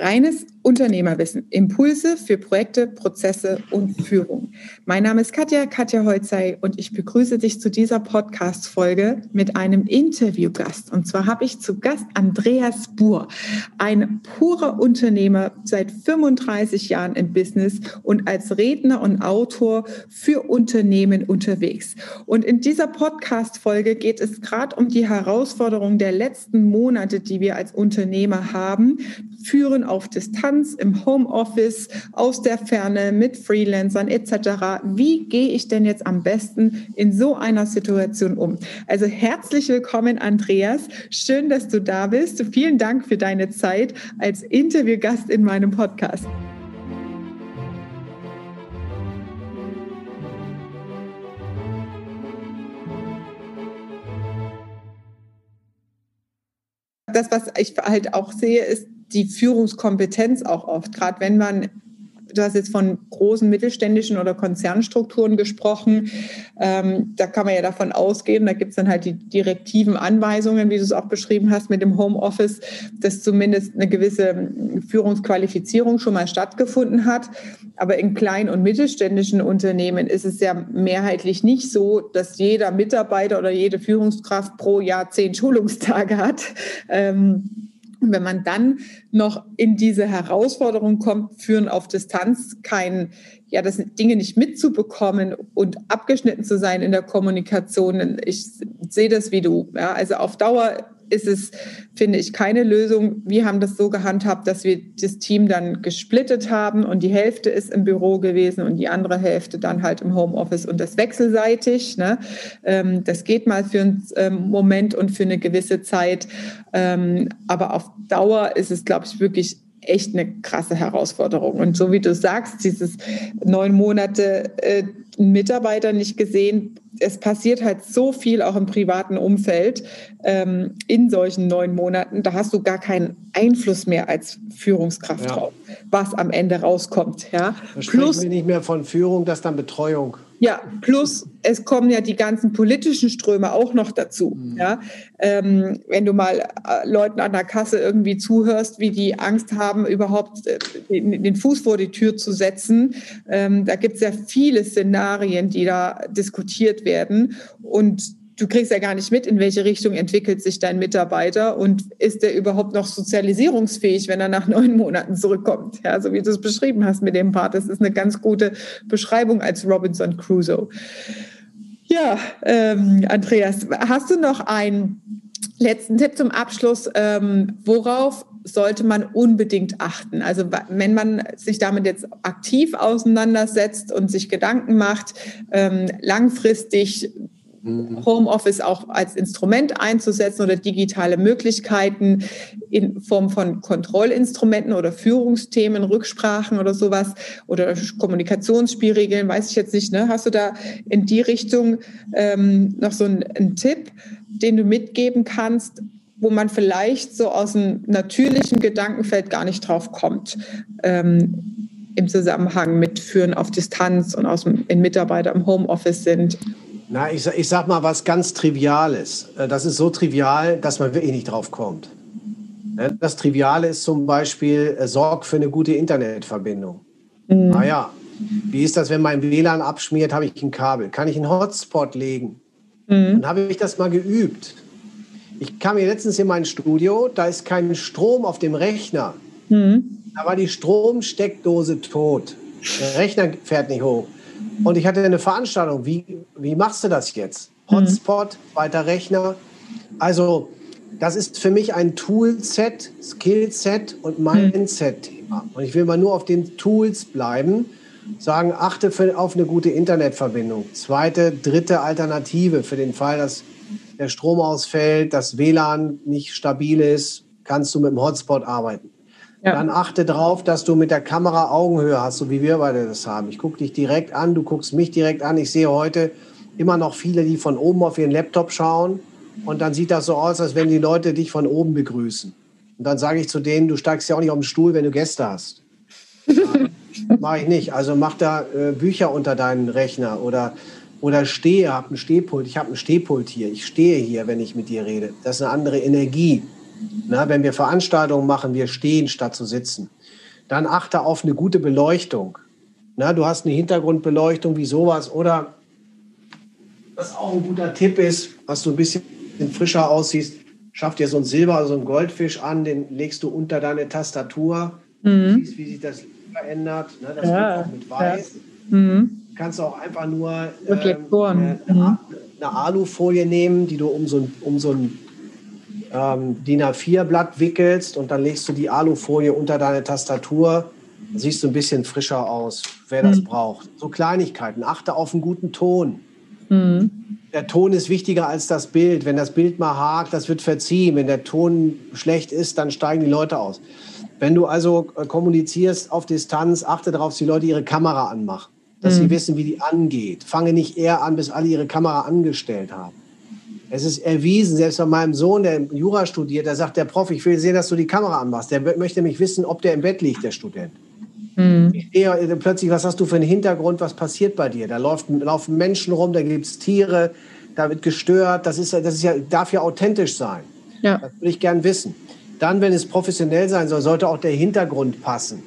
Reines Unternehmerwissen, Impulse für Projekte, Prozesse und Führung. Mein Name ist Katja, Katja Holzei und ich begrüße dich zu dieser Podcast-Folge mit einem Interviewgast. Und zwar habe ich zu Gast Andreas Buhr, ein purer Unternehmer seit 35 Jahren im Business und als Redner und Autor für Unternehmen unterwegs. Und in dieser Podcast-Folge geht es gerade um die Herausforderungen der letzten Monate, die wir als Unternehmer haben, führen auf Distanz, im Homeoffice, aus der Ferne, mit Freelancern etc. Wie gehe ich denn jetzt am besten in so einer Situation um? Also herzlich willkommen, Andreas. Schön, dass du da bist. Vielen Dank für deine Zeit als Interviewgast in meinem Podcast. das, was ich halt auch sehe, ist die Führungskompetenz auch oft, gerade wenn man du hast jetzt von großen mittelständischen oder Konzernstrukturen gesprochen. Ähm, da kann man ja davon ausgehen, da gibt es dann halt die direktiven Anweisungen, wie du es auch beschrieben hast mit dem Homeoffice, dass zumindest eine gewisse Führungsqualifizierung schon mal stattgefunden hat. Aber in kleinen und mittelständischen Unternehmen ist es ja mehrheitlich nicht so, dass jeder Mitarbeiter oder jede Führungskraft pro Jahr zehn Schulungstage hat. Ähm, und wenn man dann noch in diese Herausforderung kommt, führen auf Distanz kein, ja, das Dinge nicht mitzubekommen und abgeschnitten zu sein in der Kommunikation. Ich sehe das wie du. Ja, also auf Dauer ist es, finde ich, keine Lösung. Wir haben das so gehandhabt, dass wir das Team dann gesplittet haben und die Hälfte ist im Büro gewesen und die andere Hälfte dann halt im Homeoffice und das wechselseitig. Ne? Ähm, das geht mal für einen ähm, Moment und für eine gewisse Zeit. Ähm, aber auf Dauer ist es, glaube ich, wirklich echt eine krasse Herausforderung. Und so wie du sagst, dieses neun Monate äh, Mitarbeiter nicht gesehen, es passiert halt so viel auch im privaten Umfeld ähm, in solchen neun Monaten. Da hast du gar keinen Einfluss mehr als Führungskraft ja. drauf, was am Ende rauskommt. Ja. Da sprechen Plus, wir nicht mehr von Führung, das ist dann Betreuung. Ja, plus es kommen ja die ganzen politischen Ströme auch noch dazu. Mhm. Ja, ähm, wenn du mal äh, Leuten an der Kasse irgendwie zuhörst, wie die Angst haben, überhaupt äh, den, den, Fuß vor die Tür zu setzen, ähm, da gibt es ja viele Szenarien, die da diskutiert werden und du kriegst ja gar nicht mit, in welche Richtung entwickelt sich dein Mitarbeiter und ist der überhaupt noch sozialisierungsfähig, wenn er nach neun Monaten zurückkommt. Ja, so wie du es beschrieben hast mit dem Part. Das ist eine ganz gute Beschreibung als Robinson Crusoe. Ja, ähm, Andreas, hast du noch einen letzten Tipp zum Abschluss? Ähm, worauf sollte man unbedingt achten? Also wenn man sich damit jetzt aktiv auseinandersetzt und sich Gedanken macht, ähm, langfristig. Homeoffice auch als Instrument einzusetzen oder digitale Möglichkeiten in Form von Kontrollinstrumenten oder Führungsthemen, Rücksprachen oder sowas oder Kommunikationsspielregeln, weiß ich jetzt nicht. Ne? Hast du da in die Richtung ähm, noch so einen, einen Tipp, den du mitgeben kannst, wo man vielleicht so aus einem natürlichen Gedankenfeld gar nicht drauf kommt? Ähm, im Zusammenhang mit Führen auf Distanz und aus dem, in Mitarbeiter im Homeoffice sind na, ich, ich sag mal was ganz Triviales. Äh, das ist so trivial, dass man wirklich nicht drauf kommt. Ne, das Triviale ist zum Beispiel, äh, sorg für eine gute Internetverbindung. Mhm. Naja, wie ist das, wenn mein WLAN abschmiert, habe ich ein Kabel? Kann ich einen Hotspot legen? Mhm. Dann habe ich das mal geübt. Ich kam hier letztens in mein Studio, da ist kein Strom auf dem Rechner. Mhm. Da war die Stromsteckdose tot. Der Rechner fährt nicht hoch. Und ich hatte eine Veranstaltung. Wie, wie machst du das jetzt? Mhm. Hotspot, mhm. weiter Rechner. Also, das ist für mich ein Toolset, Skillset und Mindset-Thema. Und ich will mal nur auf den Tools bleiben. Sagen, achte für, auf eine gute Internetverbindung. Zweite, dritte Alternative für den Fall, dass der Strom ausfällt, das WLAN nicht stabil ist, kannst du mit dem Hotspot arbeiten. Ja. Dann achte darauf, dass du mit der Kamera Augenhöhe hast, so wie wir beide das haben. Ich gucke dich direkt an, du guckst mich direkt an. Ich sehe heute immer noch viele, die von oben auf ihren Laptop schauen. Und dann sieht das so aus, als wenn die Leute dich von oben begrüßen. Und dann sage ich zu denen, du steigst ja auch nicht auf den Stuhl, wenn du Gäste hast. Mache ich nicht. Also mach da äh, Bücher unter deinen Rechner oder, oder stehe, hab ein Stehpult. Ich habe ein Stehpult hier. Ich stehe hier, wenn ich mit dir rede. Das ist eine andere Energie. Na, wenn wir Veranstaltungen machen, wir stehen statt zu sitzen. Dann achte auf eine gute Beleuchtung. Na, du hast eine Hintergrundbeleuchtung wie sowas oder was auch ein guter Tipp ist, was du ein bisschen frischer aussiehst, schaff dir so ein Silber- oder so ein Goldfisch an, den legst du unter deine Tastatur. Mhm. Du siehst, wie sich das verändert. Ne? Das ja, wird auch mit weiß. Ja. Mhm. Kannst du auch einfach nur ähm, eine, eine, mhm. eine, Alufolie nehmen, die du um so ein, um so ein ähm, DIN A4-Blatt wickelst und dann legst du die Alufolie unter deine Tastatur. Dann siehst du ein bisschen frischer aus, wer das mhm. braucht. So Kleinigkeiten. Achte auf einen guten Ton. Mhm der Ton ist wichtiger als das Bild. Wenn das Bild mal hakt, das wird verziehen. Wenn der Ton schlecht ist, dann steigen die Leute aus. Wenn du also äh, kommunizierst auf Distanz, achte darauf, dass die Leute ihre Kamera anmachen. Dass mhm. sie wissen, wie die angeht. Fange nicht eher an, bis alle ihre Kamera angestellt haben. Es ist erwiesen, selbst bei meinem Sohn, der Jura studiert, da sagt der Prof, ich will sehen, dass du die Kamera anmachst. Der möchte mich wissen, ob der im Bett liegt, der Student. Mhm. Ich sehe äh, plötzlich, was hast du für einen Hintergrund, was passiert bei dir? Da läuft, laufen Menschen rum, da gibt es Tiere, da wird gestört. Das, ist, das ist ja, darf ja authentisch sein. Ja. Das würde ich gern wissen. Dann, wenn es professionell sein soll, sollte auch der Hintergrund passen.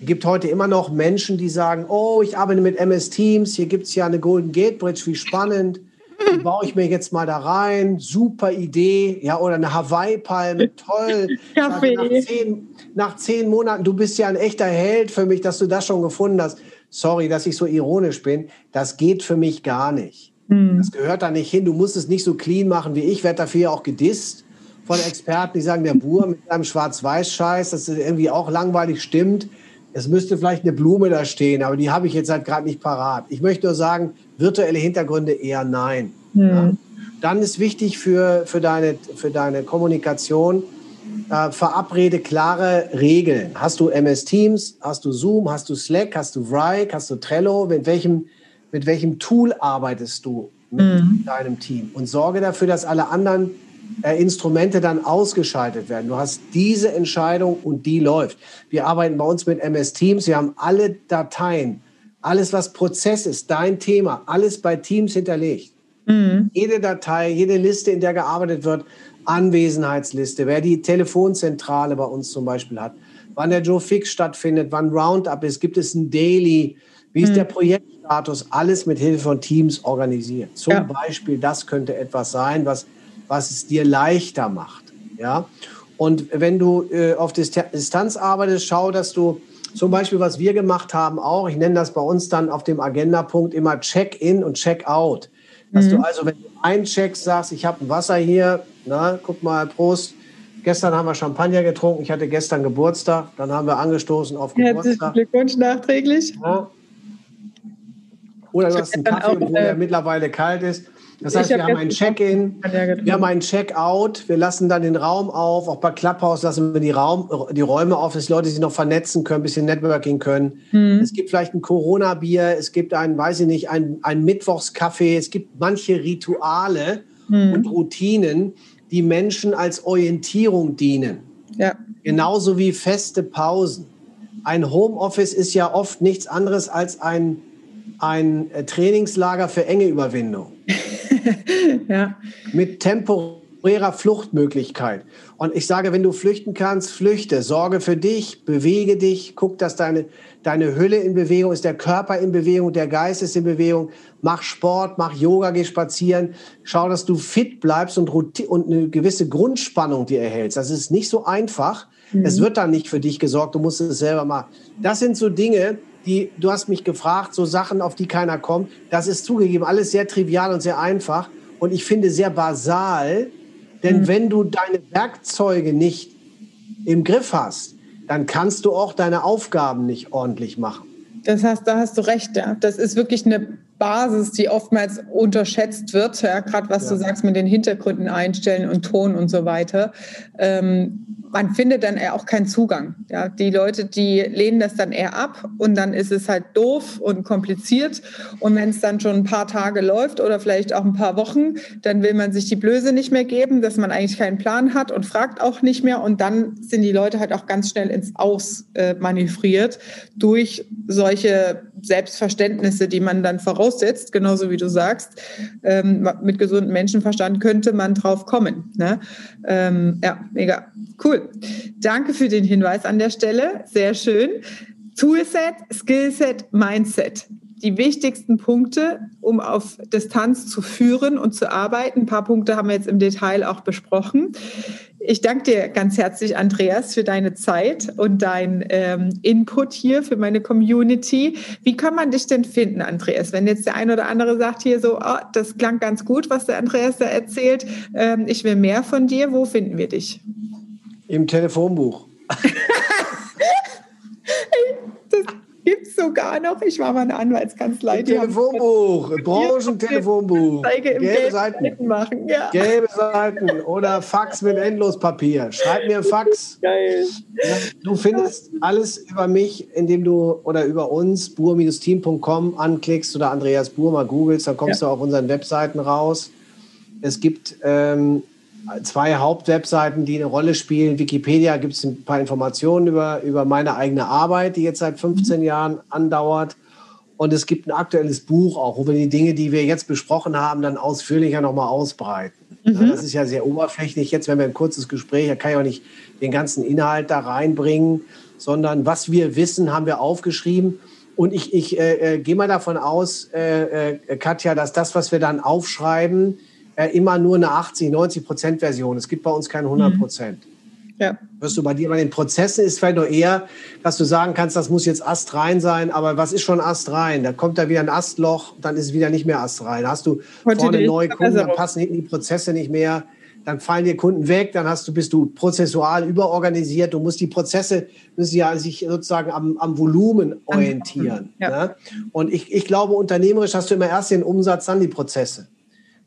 Es gibt heute immer noch Menschen, die sagen, oh, ich arbeite mit MS Teams, hier gibt es ja eine Golden Gate Bridge, wie spannend die baue ich mir jetzt mal da rein, super Idee, ja, oder eine Hawaii-Palme, toll. Kaffee. Nach zehn, nach zehn Monaten, du bist ja ein echter Held für mich, dass du das schon gefunden hast. Sorry, dass ich so ironisch bin, das geht für mich gar nicht. Mhm. Das gehört da nicht hin, du musst es nicht so clean machen wie ich, werde dafür ja auch gedisst von Experten, die sagen, der Buhr mit seinem Schwarz-Weiß-Scheiß, das irgendwie auch langweilig stimmt. Es müsste vielleicht eine Blume da stehen, aber die habe ich jetzt halt gerade nicht parat. Ich möchte nur sagen, virtuelle Hintergründe eher nein. Mhm. Ja. Dann ist wichtig für, für, deine, für deine Kommunikation, äh, verabrede klare Regeln. Hast du MS Teams, hast du Zoom, hast du Slack, hast du Vrike, hast du Trello? Mit welchem, mit welchem Tool arbeitest du mit mhm. deinem Team? Und sorge dafür, dass alle anderen äh, Instrumente dann ausgeschaltet werden. Du hast diese Entscheidung und die läuft. Wir arbeiten bei uns mit MS Teams. Wir haben alle Dateien, alles was Prozess ist, dein Thema, alles bei Teams hinterlegt. Mhm. Jede Datei, jede Liste, in der gearbeitet wird, Anwesenheitsliste, wer die Telefonzentrale bei uns zum Beispiel hat, wann der Joe Fix stattfindet, wann Roundup ist, gibt es ein Daily, wie ist mhm. der Projektstatus, alles mit Hilfe von Teams organisiert. Zum ja. Beispiel, das könnte etwas sein, was, was es dir leichter macht. Ja? Und wenn du äh, auf Distanz arbeitest, schau, dass du zum Beispiel, was wir gemacht haben, auch, ich nenne das bei uns dann auf dem Agendapunkt immer Check-in und Check-out. Dass mhm. du also, wenn du eincheckst, sagst, ich habe ein Wasser hier, na, guck mal, Prost. Gestern haben wir Champagner getrunken, ich hatte gestern Geburtstag, dann haben wir angestoßen auf Geburtstag. Herzlichen Glückwunsch nachträglich. Ja. Oder du hast einen Kaffee, auch, wo der äh, mittlerweile kalt ist. Das heißt, wir haben ein Check-in, wir haben ein Check-out, wir lassen dann den Raum auf, auch bei Clubhouse lassen wir die, Raum, die Räume auf, dass die Leute sich noch vernetzen können, ein bisschen Networking können. Mhm. Es gibt vielleicht ein Corona-Bier, es gibt ein, weiß ich nicht, ein, ein Mittwochskaffee, es gibt manche Rituale mhm. und Routinen, die Menschen als Orientierung dienen. Ja. Genauso wie feste Pausen. Ein Homeoffice ist ja oft nichts anderes als ein, ein Trainingslager für enge Überwindung. ja. Mit temporärer Fluchtmöglichkeit. Und ich sage, wenn du flüchten kannst, flüchte. Sorge für dich, bewege dich, guck, dass deine, deine Hülle in Bewegung ist, der Körper in Bewegung, der Geist ist in Bewegung. Mach Sport, mach Yoga, geh spazieren. Schau, dass du fit bleibst und, und eine gewisse Grundspannung dir erhältst. Das ist nicht so einfach. Mhm. Es wird dann nicht für dich gesorgt, du musst es selber machen. Das sind so Dinge, die, du hast mich gefragt, so Sachen, auf die keiner kommt. Das ist zugegeben alles sehr trivial und sehr einfach und ich finde sehr basal, denn mhm. wenn du deine Werkzeuge nicht im Griff hast, dann kannst du auch deine Aufgaben nicht ordentlich machen. Das heißt, da hast du recht. Ja. Das ist wirklich eine Basis, die oftmals unterschätzt wird, ja, gerade was ja. du sagst mit den Hintergründen einstellen und Ton und so weiter. Ähm, man findet dann eher auch keinen Zugang. Ja, die Leute, die lehnen das dann eher ab und dann ist es halt doof und kompliziert. Und wenn es dann schon ein paar Tage läuft oder vielleicht auch ein paar Wochen, dann will man sich die Blöße nicht mehr geben, dass man eigentlich keinen Plan hat und fragt auch nicht mehr. Und dann sind die Leute halt auch ganz schnell ins Aus äh, manövriert durch solche Selbstverständnisse, die man dann voraus voraussetzt, genauso wie du sagst. Ähm, mit gesundem Menschenverstand könnte man drauf kommen. Ne? Ähm, ja, mega. Cool. Danke für den Hinweis an der Stelle. Sehr schön. Toolset, Skillset, Mindset die wichtigsten Punkte, um auf Distanz zu führen und zu arbeiten. Ein paar Punkte haben wir jetzt im Detail auch besprochen. Ich danke dir ganz herzlich, Andreas, für deine Zeit und dein ähm, Input hier für meine Community. Wie kann man dich denn finden, Andreas? Wenn jetzt der eine oder andere sagt hier so, oh, das klang ganz gut, was der Andreas da erzählt, ähm, ich will mehr von dir, wo finden wir dich? Im Telefonbuch. das gibt es sogar noch. Ich war mal eine Anwaltskanzlei. Telefonbuch, Branchentelefonbuch. Gelbe Seiten. Machen. Ja. Gelbe Seiten oder Fax mit Endlospapier. Schreib mir Fax. Geil. Du findest alles über mich, indem du oder über uns bur-team.com anklickst oder Andreas Bur mal googelst, dann kommst ja. du auf unseren Webseiten raus. Es gibt ähm, zwei Hauptwebseiten, die eine Rolle spielen. Wikipedia gibt es ein paar Informationen über, über meine eigene Arbeit, die jetzt seit 15 Jahren andauert. Und es gibt ein aktuelles Buch auch, wo wir die Dinge, die wir jetzt besprochen haben, dann ausführlicher nochmal ausbreiten. Mhm. Das ist ja sehr oberflächlich. Jetzt, wenn wir ein kurzes Gespräch, da kann ich auch nicht den ganzen Inhalt da reinbringen, sondern was wir wissen, haben wir aufgeschrieben. Und ich, ich äh, äh, gehe mal davon aus, äh, äh, Katja, dass das, was wir dann aufschreiben, äh, immer nur eine 80, 90 Prozent Version. Es gibt bei uns keine 100 Prozent. Mhm. Ja. Wirst du bei dir bei den Prozessen ist vielleicht nur eher, dass du sagen kannst, das muss jetzt astrein sein, aber was ist schon astrein? Da kommt da wieder ein Astloch, dann ist es wieder nicht mehr astrein. Da hast du Heute vorne neue Kunden, dann passen hinten die Prozesse nicht mehr, dann fallen dir Kunden weg, dann hast du, bist du prozessual überorganisiert, du musst die Prozesse, müssen ja sich sozusagen am, am Volumen orientieren. Ja. Ne? Und ich, ich glaube, unternehmerisch hast du immer erst den Umsatz, dann die Prozesse.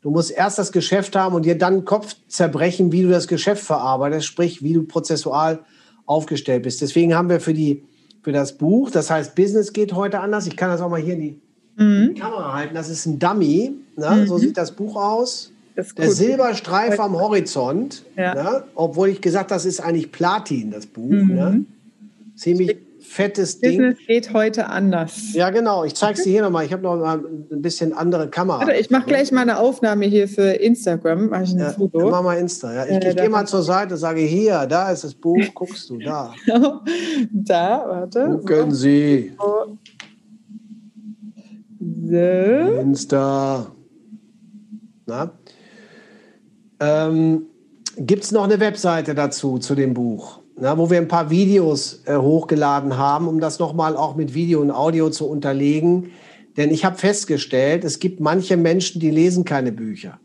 Du musst erst das Geschäft haben und dir dann den Kopf zerbrechen, wie du das Geschäft verarbeitest, sprich, wie du prozessual aufgestellt bist. Deswegen haben wir für, die, für das Buch, das heißt Business geht heute anders. Ich kann das auch mal hier in die mhm. Kamera halten. Das ist ein Dummy. Ne? Mhm. So sieht das Buch aus. Das Der Silberstreif am Horizont. Ja. Ne? Obwohl ich gesagt das ist eigentlich Platin, das Buch. Mhm. Ne? Ziemlich fettes Ding. Business geht heute anders. Ja, genau. Ich zeige es dir hier nochmal. Ich habe noch mal ein bisschen andere Kamera. Warte, ich mache gleich mal eine Aufnahme hier für Instagram. Mach ich ein ja, Foto. Mach mal Insta. Ja. Ich, äh, ich gehe mal zur Seite, sage hier, da ist das Buch, guckst du, da. da, warte. Gucken. Sie. So. Insta. Na? Ähm, Gibt es noch eine Webseite dazu, zu dem Buch? Na, wo wir ein paar Videos äh, hochgeladen haben, um das nochmal auch mit Video und Audio zu unterlegen. Denn ich habe festgestellt, es gibt manche Menschen, die lesen keine Bücher.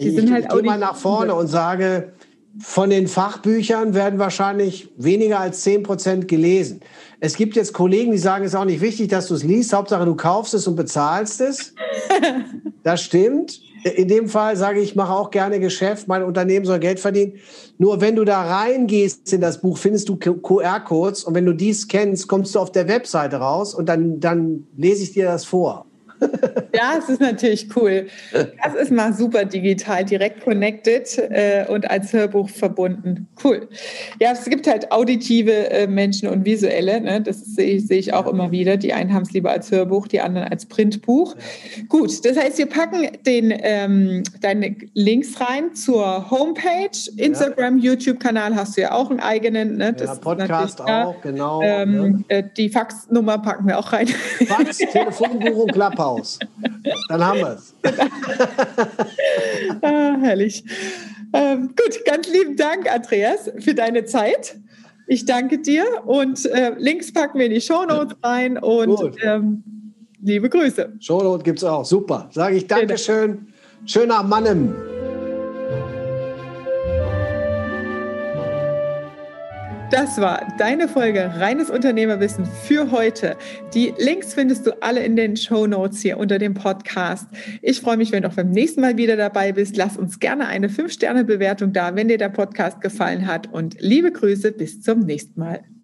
Die ich, halt ich gehe mal nach vorne und sage, von den Fachbüchern werden wahrscheinlich weniger als 10 Prozent gelesen. Es gibt jetzt Kollegen, die sagen, es ist auch nicht wichtig, dass du es liest. Hauptsache, du kaufst es und bezahlst es. Das stimmt. In dem Fall sage ich, mache auch gerne Geschäft. Mein Unternehmen soll Geld verdienen. Nur wenn du da reingehst in das Buch, findest du QR-Codes und wenn du dies kennst, kommst du auf der Webseite raus und dann, dann lese ich dir das vor. Ja, es ist natürlich cool. Das ist mal super digital, direkt connected äh, und als Hörbuch verbunden. Cool. Ja, es gibt halt auditive äh, Menschen und visuelle. Ne? Das sehe ich, seh ich auch immer wieder. Die einen haben es lieber als Hörbuch, die anderen als Printbuch. Gut, das heißt, wir packen den, ähm, deine Links rein zur Homepage, Instagram, ja. YouTube-Kanal hast du ja auch einen eigenen. Ne? Das ja, Podcast auch, genau. Ähm, ja. äh, die Faxnummer packen wir auch rein. Fax, Telefonbuch und Clubhouse. Dann haben wir es. ah, herrlich. Ähm, gut, ganz lieben Dank, Andreas, für deine Zeit. Ich danke dir und äh, Links packen wir in die Shownotes rein und ähm, liebe Grüße. Shownote gibt es auch. Super. Sage ich Dankeschön. Schöner Mannem. Das war deine Folge Reines Unternehmerwissen für heute. Die Links findest du alle in den Show Notes hier unter dem Podcast. Ich freue mich, wenn du auch beim nächsten Mal wieder dabei bist. Lass uns gerne eine 5-Sterne-Bewertung da, wenn dir der Podcast gefallen hat. Und liebe Grüße, bis zum nächsten Mal.